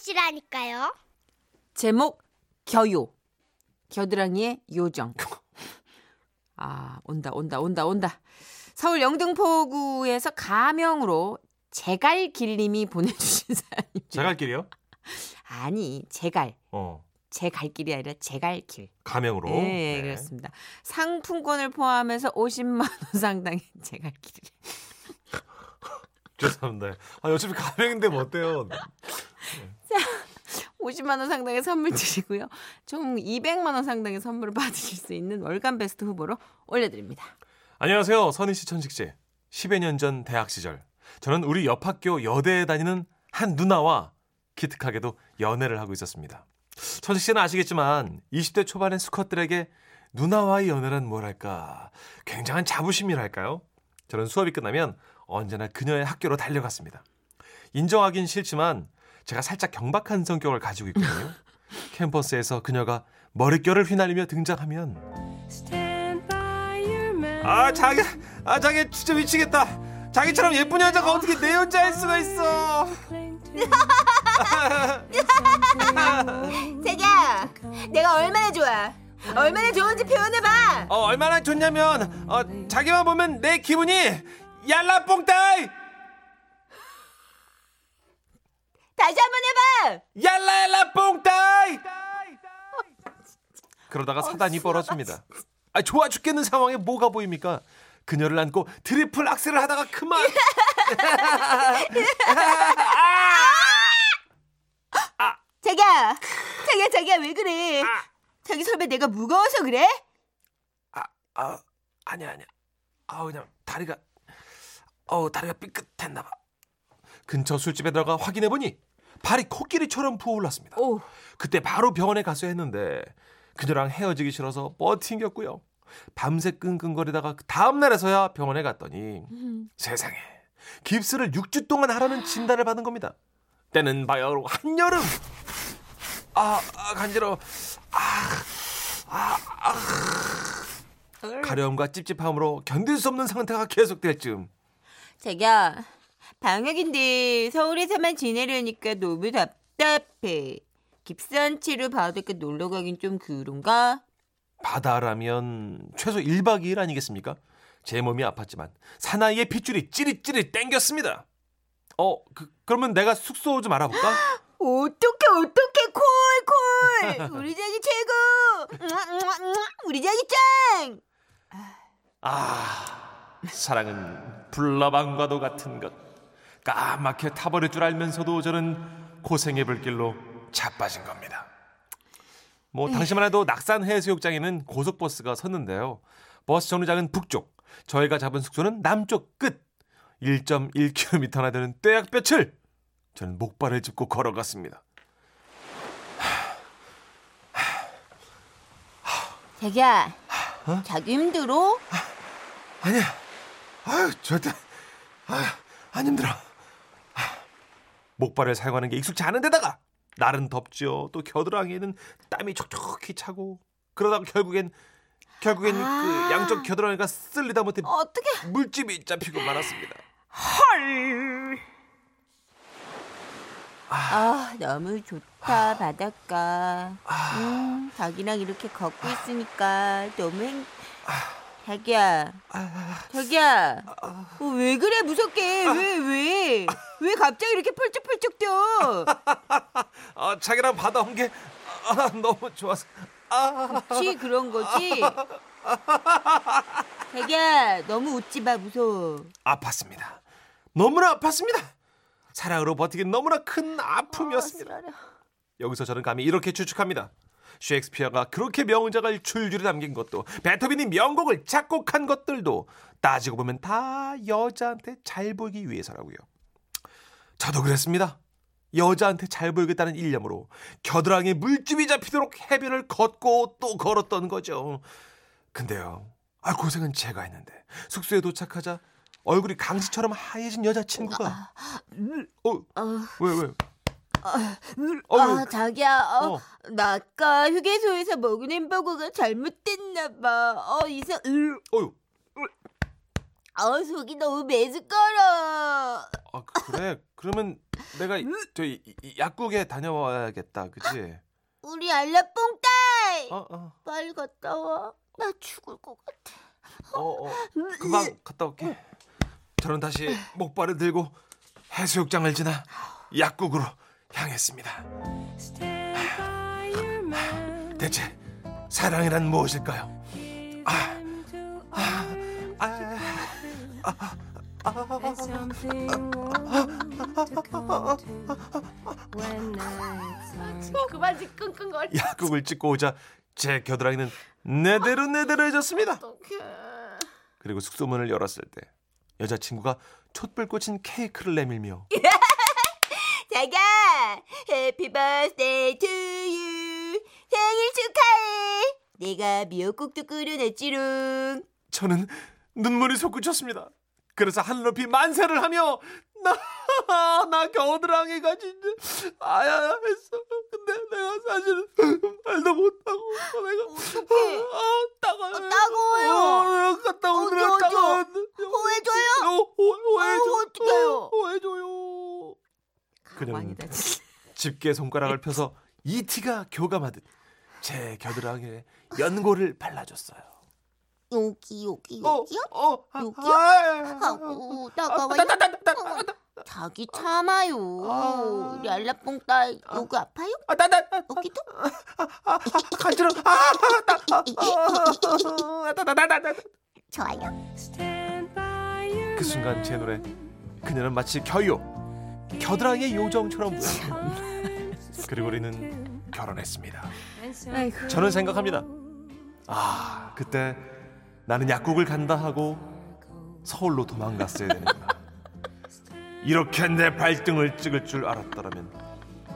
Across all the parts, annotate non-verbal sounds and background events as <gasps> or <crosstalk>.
들어보시라니까요. 제목 겨요. 겨드랑이의 요정. <laughs> 아, 온다, 온다, 온다, 온다. 서울 영등포구에서 가명으로 제갈길님이 보내주신 <laughs> 사연입니다. 제갈길이요? 아니, 제갈. 어. 제 갈 길이 아니라 제 갈길. 가명으로. 네, 그렇습니다. 상품권을 포함해서 50만 원 상당의 <laughs> 제 갈길. 죄송합니다. 아, 어차피 가명인데 뭐 어때요? <laughs> 50만 원 상당의 선물 드리고요. 총 200만 원 상당의 선물을 받으실 수 있는 월간 베스트 후보로 올려드립니다. 안녕하세요. 선희 씨, 천식 씨. 10여 년 전 대학 시절. 저는 우리 옆 학교 여대에 다니는 한 누나와 기특하게도 연애를 하고 있었습니다. 천식 씨는 아시겠지만 20대 초반의 수컷들에게 누나와의 연애란 뭐랄까 굉장한 자부심이랄까요? 저는 수업이 끝나면 언제나 그녀의 학교로 달려갔습니다. 인정하긴 싫지만 제가 살짝 경박한 성격을 가지고 있거든요. <laughs> 캠퍼스에서 그녀가 머릿결을 휘날리며 등장하면 아 자기 아 자기 진짜 미치겠다. 자기처럼 예쁜 여자가 어떻게 내 여자일 수가 있어? <laughs> 자기야, 내가 얼마나 좋아? 얼마나 좋은지 표현해봐. 어 얼마나 좋냐면 어 자기만 보면 내 기분이 얄라뽕따이 다시 한번 해봐. 얄라 얄라 뽕따이 그러다가 사단이 벌어집니다. 아 좋아 죽겠는 상황에 뭐가 보입니까? 그녀를 안고 트리플 악셀을 하다가 그만. 자기야, 자기야, 자기야, 왜 그래? 자기 설마 내가 무거워서 그래? 아, 아 아니야 아니야. 아 그냥 다리가 어우 다리가 삐끗했나 봐. 근처 술집에 들어가 확인해 보니 발이 코끼리처럼 부어올랐습니다. 오. 그때 바로 병원에 갔어야 했는데 그녀랑 헤어지기 싫어서 버팅겼고요. 밤새 끙끙거리다가 그 다음 날에서야 병원에 갔더니 세상에 깁스를 6주 동안 하라는 진단을 받은 겁니다. 때는 바야흐로 한여름. 아, 아 간지러워. 가려움과 찝찝함으로 견딜 수 없는 상태가 계속될 즈음. 자기야, 방학인데 서울에서만 지내려니까 너무 답답해. 깁스한 치료 받으니까 놀러 가긴 좀 그런가? 바다라면 최소 1박 2일 아니겠습니까? 제 몸이 아팠지만 사나이의 핏줄이 찌릿찌릿 땡겼습니다. 어, 그, 그러면 내가 숙소 좀 알아볼까? <gasps> 어떡해, 어떡해, 콜, 콜. <laughs> 우리 자기 최고. 우리 자기 짱. 아, 사랑은 불나방과도 같은 것. 까맣게 타버릴 줄 알면서도 저는 고생의 불길로 자빠진 겁니다. 뭐 당시만 해도 낙산 해수욕장에는 고속버스가 섰는데요. 버스 정류장은 북쪽, 저희가 잡은 숙소는 남쪽 끝. 1.1km나 되는 떼약볕을 저는 목발을 짚고 걸어갔습니다. 자기야, 자기 힘들어? 아니야. 아유, 절대. 아유, 안 힘들어. 아, 목발을 사용하는 게 익숙치 않은 데다가 날은 덥죠. 또 겨드랑이에는 땀이 촉촉히 차고 그러다가 결국엔 결국엔 아. 그 양쪽 겨드랑이가 쓸리다 못해 어떡해. 물집이 잡히고 말았습니다. 아, 너무 좋다, 바닷가. 음, 자기랑 이렇게 걷고 있으니까 너무 행... 자기야, 자기야, 어, 왜 그래, 무섭게. 왜, 왜? 왜 갑자기 이렇게 펄쩍펄쩍 뛰어? 아, 자기랑 바다 온 게 아, 너무 좋아서. 아, 그치, 그런 거지? 자기야, 너무 웃지 마, 무서워. 아팠습니다. 너무나 아팠습니다. 사랑으로 버티긴 너무나 큰 아픔이었습니다. 여기서 저는 감히 이렇게 추측합니다. 셰익스피어가 그렇게 명작을 줄줄이 남긴 것도 베토벤이 명곡을 작곡한 것들도 따지고 보면 다 여자한테 잘 보이기 위해서라고요. 저도 그랬습니다. 여자한테 잘 보이겠다는 일념으로 겨드랑이에 물집이 잡히도록 해변을 걷고 또 걸었던 거죠. 근데요, 아 고생은 제가 했는데 숙소에 도착하자 얼굴이 강지처럼 하얘진 여자친구가 어, 왜 왜? 어휴. 아, 자기야, 어, 어. 나 아까 휴게소에서 먹은 햄버거가 잘못됐나 봐. 어, 이상, 으, 어휴. 어, 속이 너무 메스꺼러. 아 그래 그러면 내가 이- 저 이- 이- 약국에 다녀와야겠다. 그치? 우리 알라뽕딸 어, 어, 빨리 갔다 와. 나 죽을 것 같아. 어, 어. 금방 갔다 올게. 저는 다시 목발을 들고 해수욕장을 지나 약국으로 향했습니다. 대체 사랑이란 무엇일까요? 아, 아, 그만 끙끙거려. 약국을 찍고 오자 제 겨드랑이는 내대로 내대로 해졌습니다. 그리고 숙소 문을 열었을 때 여자친구가 촛불 꽂힌 케이크를 내밀며 <laughs> 자기야, Happy birthday to you. 생일 축하해. 내가 미역국도 끓여냈지롱. 저는 눈물이 솟구쳤습니다. 그래서 하늘높이 만세를 하며 나, <laughs> 나 겨드랑이가 진짜 아야 했어. 근데 내가 사실은 말도 못하고 내가 어떡해. 아, 따가워요. 어, 따가워요. 어, 갔다 어디, 오느라 어디? 따가워. 호해줘요? 어, 호- 호해줘. 어, 어떡해요? 어, 호해줘요. 가만히다 진짜. <laughs> 집게 손가락을 펴서 이티가 교감하듯 제 겨드랑이에 연고를 발라줬어요. 여기, 여기, 어, 여기요? 어, 아, 여기요? 아, 하고, 아, 나가와요. 나, 나, 나, 나, 나, 나, 자기 참아요. 아. 우리 알라뽕 딸 여기 아파요? 아, 나, 나, 나, 여기도? 아, 간지러, 아, 나, 아, 아, 나, 나, 나, 나, 나. 좋아요. 그 순간 제 노래 그녀는 마치 겨요 겨드랑이의 요정처럼 보였고 <laughs> 그리고 우리는 결혼했습니다. 아이고. 저는 생각합니다. 아 그때 나는 약국을 간다 하고 서울로 도망갔어야 되는구나. 이렇게 내 발등을 찍을 줄 알았더라면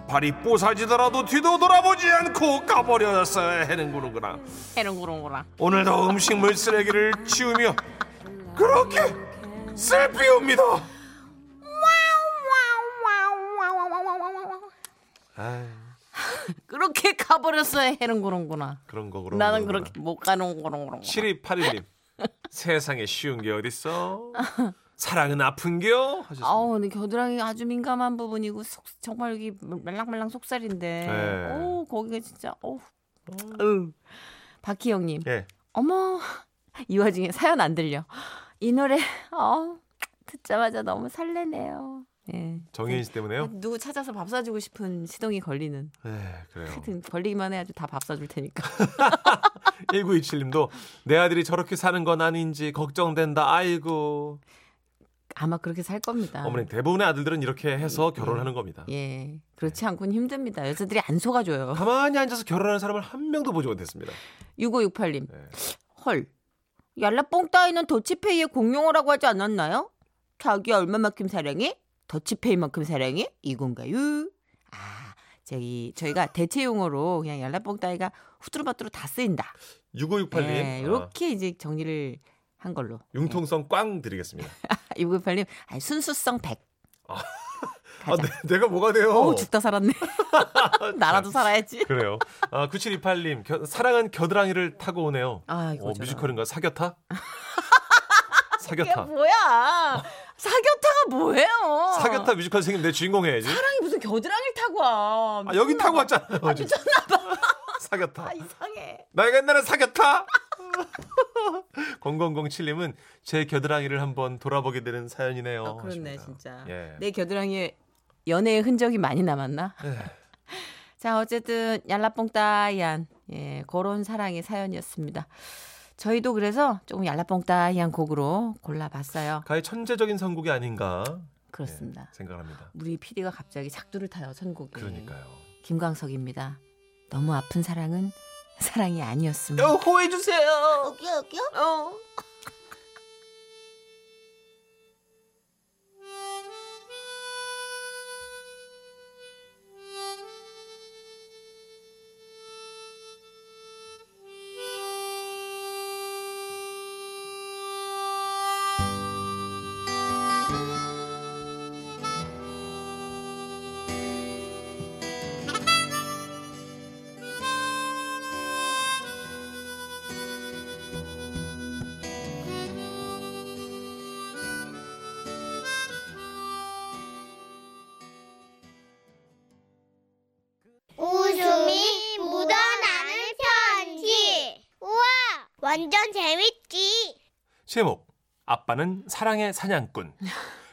발이 뽀사지더라도 뒤도 돌아보지 않고 가버렸어야 하는구나. 해롱구롱구랑. 오늘도 음식물 쓰레기를 치우며 그렇게 슬피웁니다. 아 <laughs> 그렇게 가버렸어야 해롱구롱구나. 그런 거 그런 나는 거, 그렇게 못 가는 거롱구롱. 7281님 <laughs> 세상에 쉬운 게 어딨어 <laughs> 사랑은 아픈겨 하셨습니다 아우, 근데 겨드랑이 아주 민감한 부분이고 속, 정말 여기 말랑말랑 속살인데. 네. 오, 거기가 진짜. 오. 응. 박희영 님. 예 어머, 이 와중에 사연 안 들려. 이 노래, 어, 듣자마자 너무 설레네요. 예. 정혜인 씨 때문에요 누구 찾아서 밥 사주고 싶은 시동이 걸리는. 네 그래요 하여튼 걸리기만 해 아주 다밥 사줄 테니까. <laughs> 1927님도 내 아들이 저렇게 사는 건 아닌지 걱정된다 아이고 아마 그렇게 살 겁니다. 어머니 대부분의 아들들은 이렇게 해서 결혼하는 겁니다 예. 그렇지 않고는 힘듭니다. 여자들이 안 속아줘요. 가만히 앉아서 결혼하는 사람을 한 명도 보지 못했습니다 6568님. 네. 헐. 얄라뽕 따위는 더치페이의 공용어라고 하지 않았나요? 자기 얼마만큼 사랑해? 더치페이만큼 사랑해? 이건가요? 아, 저희 저희가 대체 용어로 그냥 얄라뽕 따위가 후뚜루바뚜루 다 쓰인다. 6568님 네, 아, 이렇게 이제 정리를 한 걸로. 융통성 꽝 드리겠습니다 <laughs> 6568님, 아니, 순수성 100. 아, <laughs> 가자. 네, 내가 뭐가 돼요 어우, 죽다 살았네. <laughs> 나라도 살아야지. 그래요. 아, 9728님, 겨, 사랑은 겨드랑이를 타고 오네요. 아, 이거 어. 뮤지컬인가? 사겨타? 사겨타. 뭐야? 사겨타가 뭐예요? 사겨타 뮤지컬 생긴 내 주인공 해야지. 사랑이 무슨 겨드랑이를 타고 와. 아, 여기 미쳤나 타고 봐. 왔잖아요. 아, 미쳤나 봐. <laughs> 사겨타. 아, 이상해. 나 옛날에 사겨타? 0007님은 <laughs> 제 겨드랑이를 한번 돌아보게 되는 사연이네요. 아, 그렇네, 하십니다. 진짜. 예. 내 겨드랑이에 연애의 흔적이 많이 남았나? 예. <laughs> 자, 어쨌든 얄라뽕따이한 예, 그런 사랑의 사연이었습니다. 저희도 그래서 조금 얄라뽕따이한 곡으로 골라봤어요. 가히 천재적인 선곡이 아닌가 그렇습니다. 예, 생각합니다. 우리 PD가 갑자기 작두를 타요, 선곡에. 그러니까요. 김광석입니다. 너무 아픈 사랑은 사랑이 아니었습니다. 어, 호해 주세요. 여기 여기요? 어. 완전 재밌지. 제목 아빠는 사랑의 사냥꾼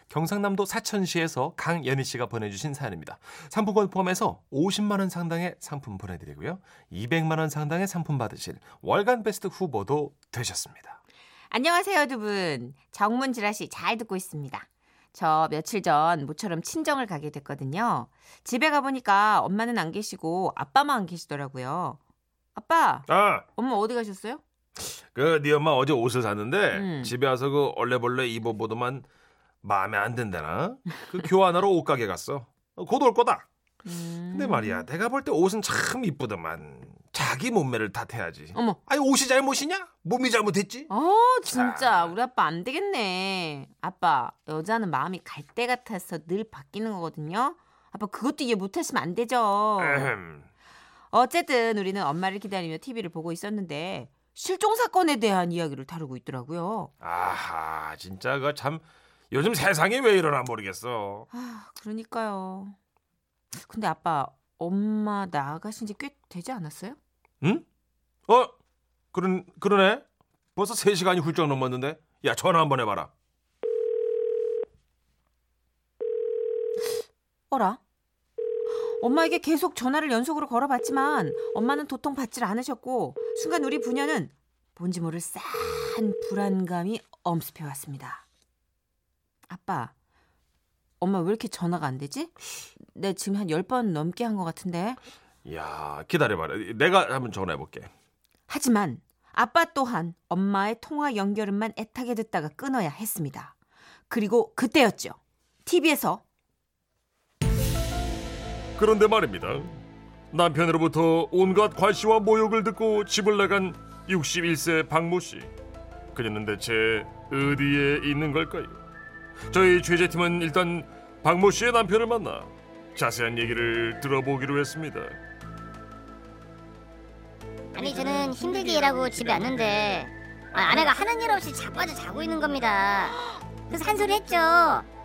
경상남도 사천시에서 강연희 씨가 보내주신 사연입니다. 상품권 포함해서 50만 원 상당의 상품 보내드리고요. 200만 원 상당의 상품 받으실 월간 베스트 후보도 되셨습니다. 안녕하세요, 두 분. 정문 지라시 잘 듣고 있습니다. 저 며칠 전 모처럼 친정을 가게 됐거든요. 집에 가보니까 엄마는 안 계시고 아빠만 안 계시더라고요. 아빠, 아, 엄마 어디 가셨어요? 그 네 엄마 어제 옷을 샀는데 음. 집에 와서 그 얼레벌레 입어보더만 마음에 안 든다나? 그 교환하러 옷가게 갔어. 곧 올 거다. 음. 근데 말이야, 내가 볼 때 옷은 참 이쁘더만 자기 몸매를 탓해야지. 어머. 아니 옷이 잘못이냐? 몸이 잘못했지? 어, 진짜 우리 아빠 안 되겠네. 아빠, 여자는 마음이 갈때 같아서 늘 바뀌는 거거든요. 아빠 그것도 이해 못하시면 안 되죠. 에헴. 어쨌든 우리는 엄마를 기다리며 TV를 보고 있었는데 실종 사건에 대한 이야기를 다루고 있더라고요. 아하, 진짜 그 참 요즘 세상이 왜 이러나 모르겠어. 아, 그러니까요. 근데 아빠, 엄마 나가신 지 꽤 되지 않았어요? 응? 어? 그런 그러네. 벌써 3시간이 훌쩍 넘었는데. 야, 전화 한번 해 봐라. 어라? 엄마에게 계속 전화를 연속으로 걸어봤지만 엄마는 도통 받질 않으셨고 순간 우리 부녀는 뭔지 모를 싸한 불안감이 엄습해 왔습니다. 아빠, 엄마 왜 이렇게 전화가 안 되지? 내 지금 한 10번 넘게 한 것 같은데. 야, 기다려 봐라. 내가 한번 전화해 볼게. 하지만 아빠 또한 엄마의 통화 연결음만 애타게 듣다가 끊어야 했습니다. 그리고 그때였죠. TV에서 그런데 말입니다. 남편으로부터 온갖 과시와 모욕을 듣고 집을 나간 61세 박모 씨. 그녀는 대체 어디에 있는 걸까요? 저희 취재팀은 일단 박모 씨의 남편을 만나 자세한 얘기를 들어보기로 했습니다. 아니 저는 힘들게 일하고 집에 왔는데 아, 아내가 하는 일 없이 자빠져 자고 있는 겁니다. 그래서 한 소리 했죠.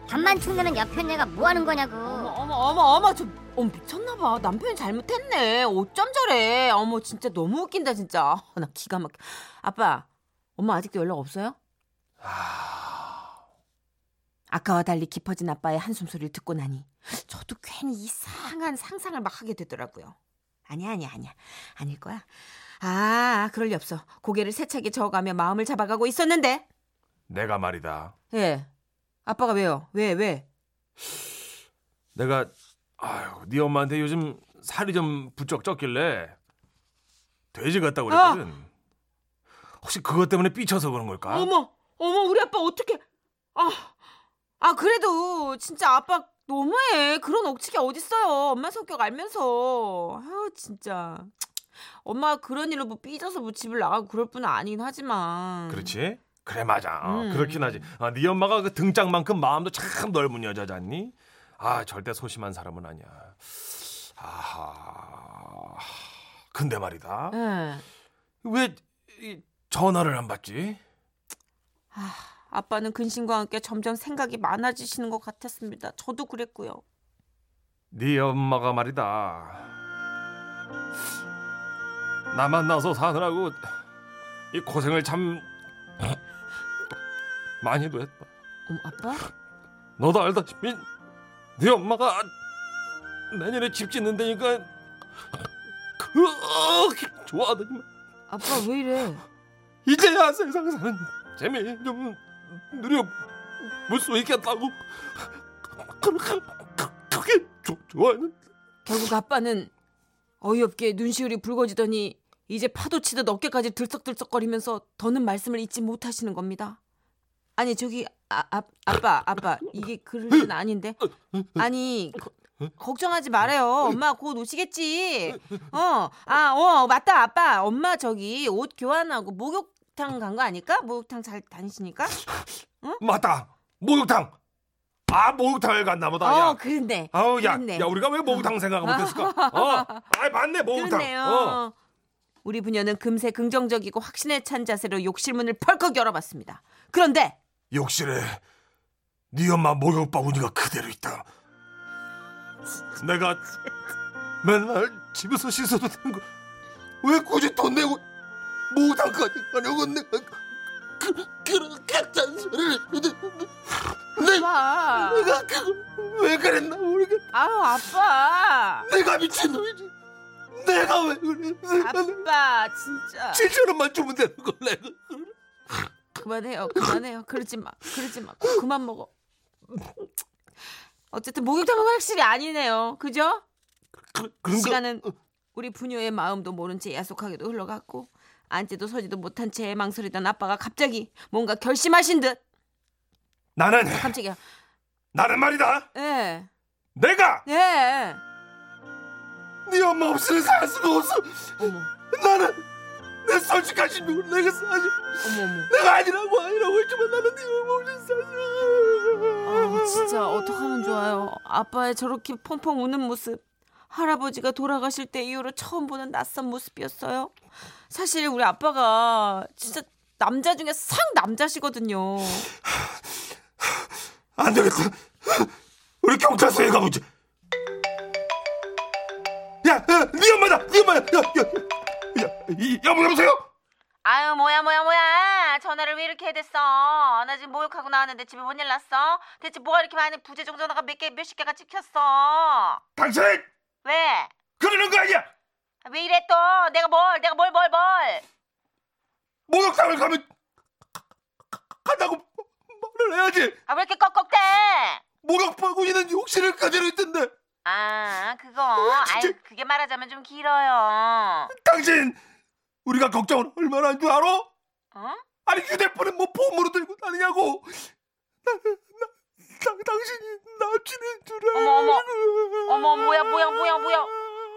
밤만 축내는 여편녀가 뭐 하는 거냐고. 어머 어머 어머 저 어머 미쳤나봐. 남편이 잘못했네. 어쩜 저래. 어머 진짜 너무 웃긴다 진짜. 어, <laughs> 나 기가 막혀. 아빠 엄마 아직도 연락 없어요? 아까와 달리 깊어진 아빠의 한숨 소리를 듣고 나니 저도 괜히 이상한 상상을 막 하게 되더라고요. 아니야 아니야 아니야. 아닐 거야. 아 그럴 리 없어. 고개를 세차게 저어가며 마음을 잡아가고 있었는데. 내가 말이다. 예. 아빠가 왜요? 왜 왜? 내가 아유, 네 엄마한테 요즘 살이 좀 부쩍 쪘길래 돼지 같다고 그랬거든. 혹시 그것 때문에 삐쳐서 그런 걸까? 어머, 어머, 우리 아빠 어떻게? 아, 아 그래도 진짜 아빠 너무해. 그런 억측이 어딨어요. 엄마 성격 알면서. 아유 진짜. 엄마 그런 일로 뭐 삐져서 뭐 집을 나가고 그럴 뿐은 아니긴 하지만. 그렇지? 그래 맞아. 어, 음. 그렇긴 하지. 아, 네 엄마가 그 등짝만큼 마음도 참 넓은 여자잖니? 아 절대 소심한 사람은 아니야. 아하. 근데 말이다. 예. 왜 이, 전화를 안 받지? 아, 아빠는 근심과 함께 점점 생각이 많아지시는 것 같았습니다. 저도 그랬고요. 네 엄마가 말이다. 나 만나서 사느라고 이 고생을 참 많이도 했다. 어머, 아빠? 너도 알다시피 네 엄마가 내년에 집 짓는다니까 그렇게 좋아하더니만 아빠 왜 이래? 이제야 세상 사는 재미 좀 누려 볼 수 있겠다고 그렇게 그게 좋- 좋아했는데 결국 아빠는 어이없게 눈시울이 붉어지더니 이제 파도 치듯 어깨까지 들썩들썩거리면서 더는 말씀을 잊지 못하시는 겁니다. 아니 저기 아, 아, 아빠 아빠. 이게 땐 아닌데? 아니 거- 걱정하지 말아요. 엄마 곧 오시겠지? 어 아 어 맞다 아빠. 엄마 저기 옷 교환하고 목욕탕 간 거 아닐까? 목욕탕 잘 다니시니까? 맞다. 목욕탕. 아 목욕탕을 갔나 보다. 어 야. 그런데 아우 야, 그렇네. 야 우리가 왜 목욕탕 생각을 못했을까? 어, 아 맞네 목욕탕. 그렇네요. 어. 우리 부녀는 금세 긍정적이고 확신에 찬 자세로 욕실문을 펄컥 열어봤습니다. 그런데 욕실에 네 엄마 목욕 바구니가 그대로 있다. 내가 맨날 집에서 씻어도 되는 거 왜 굳이 돈 내고 무당까지 가려고 내가 그, 그렇게 잔소리를 내가 아빠. 내가 그왜 그랬나 모르겠 아우 아빠. 내가 미친 놈이지 내가 왜 그랬어 아빠 진짜. 7천 원만 주면 되는 걸 내가 그만해요. 그만해요. 그러지 마. 그러지 마. 꼭 그만 먹어. 어쨌든 목욕탕은 확실히 아니네요. 그죠? 그, 거 시간은 우리 부녀의 마음도 모른 채 야속하게도 흘러갔고 앉지도 서지도 못한 채 망설이던 아빠가 갑자기 뭔가 결심하신 듯 나는 깜짝이야. 나는 말이다 예. 내가 예. 네 엄마 없이는 살 수가 없어 어머. 나는 내 솔직한 심정을 내가 사실 어머 어머. 아니라고 아니라고 했지만 나는 네 없이 살수 아, 진짜 어떡하면 좋아요. 아빠의 저렇게 펑펑 우는 모습. 할아버지가 돌아가실 때 이후로 처음 보는 낯선 모습이었어요. 사실 우리 아빠가 진짜 남자 중에 상 남자시거든요. 안 되겠다 우리 경찰서에 가보자 야, 야, 네 엄마다 네 엄마야 야 야 야 야, 이, 여보 여보세요 아유 뭐야 뭐야 뭐야. 전화를 왜 이렇게 해댔어? 나 지금 목욕하고 나왔는데 집에 뭔일 났어? 대체 뭐가 이렇게 많은 부재중 전화가 몇 개 몇십 개가 찍혔어? 당신 왜? 그러는 거 아니야? 왜 이래 또? 내가 뭘 내가 뭘 뭘 뭘? 목욕탕을 가면 간다고 말을 해야지. 아 왜 이렇게 꺽꺽대? 목욕 바구니는 욕실을 가지고 있던데. 아 그거. 아유 그게 말하자면 좀 길어요. 당신 우리가 걱정을 얼마나 한 줄 알아? 어? 아니 휴대폰은 뭐 폼으로 들고 다니냐고. 나, 나, 나, 당신이 남친인 줄 알고 어머, 어머. 어머 뭐야 뭐야 뭐야 뭐야.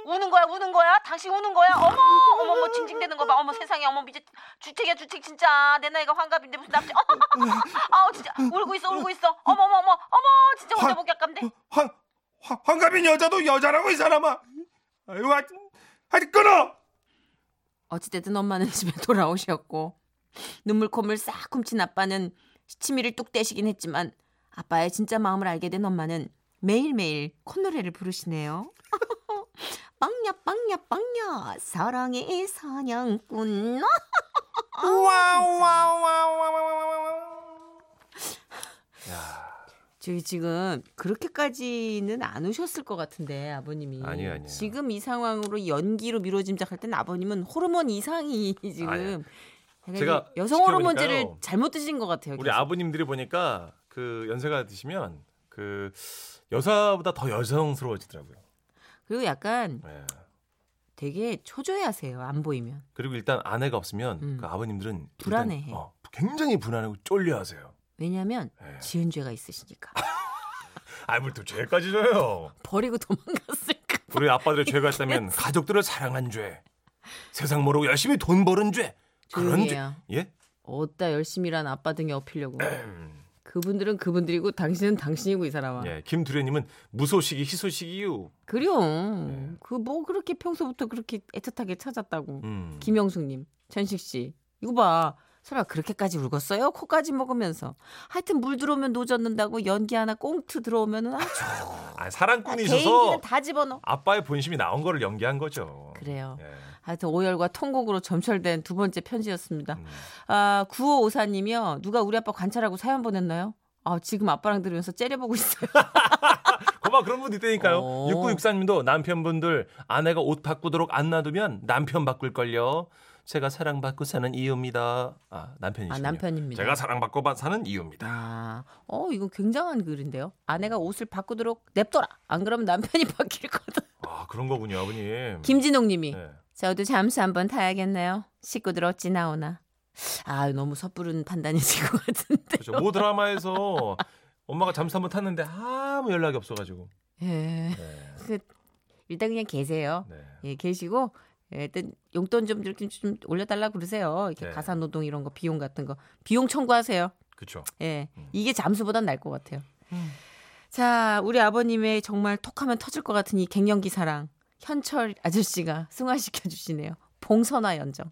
우는 거야 우는 거야? 당신 우는 거야? 어머 어머 뭐 징징대는 거 봐. 어머 세상에 어머 이제 주책이야 주책 진짜. 내 나이가 환갑인데 무슨 남자 아우 진짜. 울고 있어 울고 있어. 어머 어머 어머 어머. 진짜 혼자 환- 보기 아깝네. 황, 황, 황갑인 여자도 여자라고 이 사람아. 아유 하여튼 끊어 어찌됐든 엄마는 <laughs> 집에 돌아오셨고 눈물 콧물 싹 훔친 아빠는 치미를 뚝 떼시긴 했지만 아빠의 진짜 마음을 알게 된 엄마는 매일매일 콧노래를 부르시네요. <laughs> 빵야 빵야 빵야. 사랑의 사냥꾼 <laughs> 저희 지금 그렇게까지는 안 오셨을 것 같은데 아버님이 아니에요, 아니에요. 지금 이 상황으로 연기로 미뤄짐작할 땐 아버님은 호르몬 이상이 <laughs> 지금 제가 여성 호르몬제를. 잘못 드신 것 같아요. 우리 계속. 아버님들이 보니까 그 연세가 드시면 그 여자보다 더 여성스러워지더라고요 그리고 약간 네. 되게 초조해하세요. 안 보이면 그리고 일단 아내가 없으면 음. 그 아버님들은 일단, 불안해해. 어, 굉장히 불안하고 쫄려하세요 왜냐하면 네. 지은 죄가 있으시니까 <laughs> 아이 뭘또 죄까지 져요 버리고 도망갔을까. 우리 아빠들의 죄가 있다면 가족들을 사랑한 죄 세상 모르고 열심히 돈 버는 죄 그런 죄. 예? 어따 열심히 일한 아빠 등에 업히려고. 그분들은 그분들이고 당신은 당신이고 이 사람아. 예, 김두래님은 무소식이 희소식이유. 그래요. 그뭐 그렇게 평소부터 그렇게 애틋하게 찾았다고. 음. 김영숙님, 천식 씨, 이거 봐. 설아 그렇게까지 울었어요? 코까지 먹으면서. 하여튼 물 들어오면 노젓는다고 연기 하나 꽁트 들어오면은 아주 아, 사랑꾼이 개인기는 있어서 다 집어넣어. 아빠의 본심이 나온 거를 연기한 거죠. 그래요. 예. 하여튼 오열과 통곡으로 점철된 두 번째 편지였습니다. 음. 아, 9554님이요. 누가 우리 아빠 관찰하고 사연 보냈나요? 아, 지금 아빠랑 들으면서 째려보고 있어요. <laughs> 거봐 그런 분 있다니까요. 어. 6964님도 남편분들 아내가 옷 바꾸도록 안 놔두면 남편 바꿀걸요. 제가 사랑받고 사는 이유입니다. 아 남편이시군요. 아, 남편입니다. 제가 사랑받고 바- 사는 이유입니다. 아, 어, 이거 굉장한 글인데요. 아내가 옷을 바꾸도록 냅둬라. 안 그러면 남편이 <laughs> 바뀔 거다. 아 그런 거군요 아버님. 김진옥 님이 네. 저도 잠수 한번 타야겠네요. 식구들 어찌 나오나. 아, 너무 섣부른 판단이신 것 같은데. 그렇죠. 모 드라마에서 엄마가 잠수 한번 탔는데 아무 연락이 없어가지고. 예. 네. 그, 일단 그냥 계세요. 네. 예, 계시고 예, 일단 용돈 좀 이렇게 좀 올려달라 그러세요. 이렇게 네. 가사 노동 이런 거 비용 같은 거 비용 청구하세요. 그렇죠. 예, 음. 이게 잠수보단 나을 것 같아요. 자, 우리 아버님의 정말 톡하면 터질 것 같은 이 갱년기 사랑 현철 아저씨가 승화시켜 주시네요. 봉선화 연정.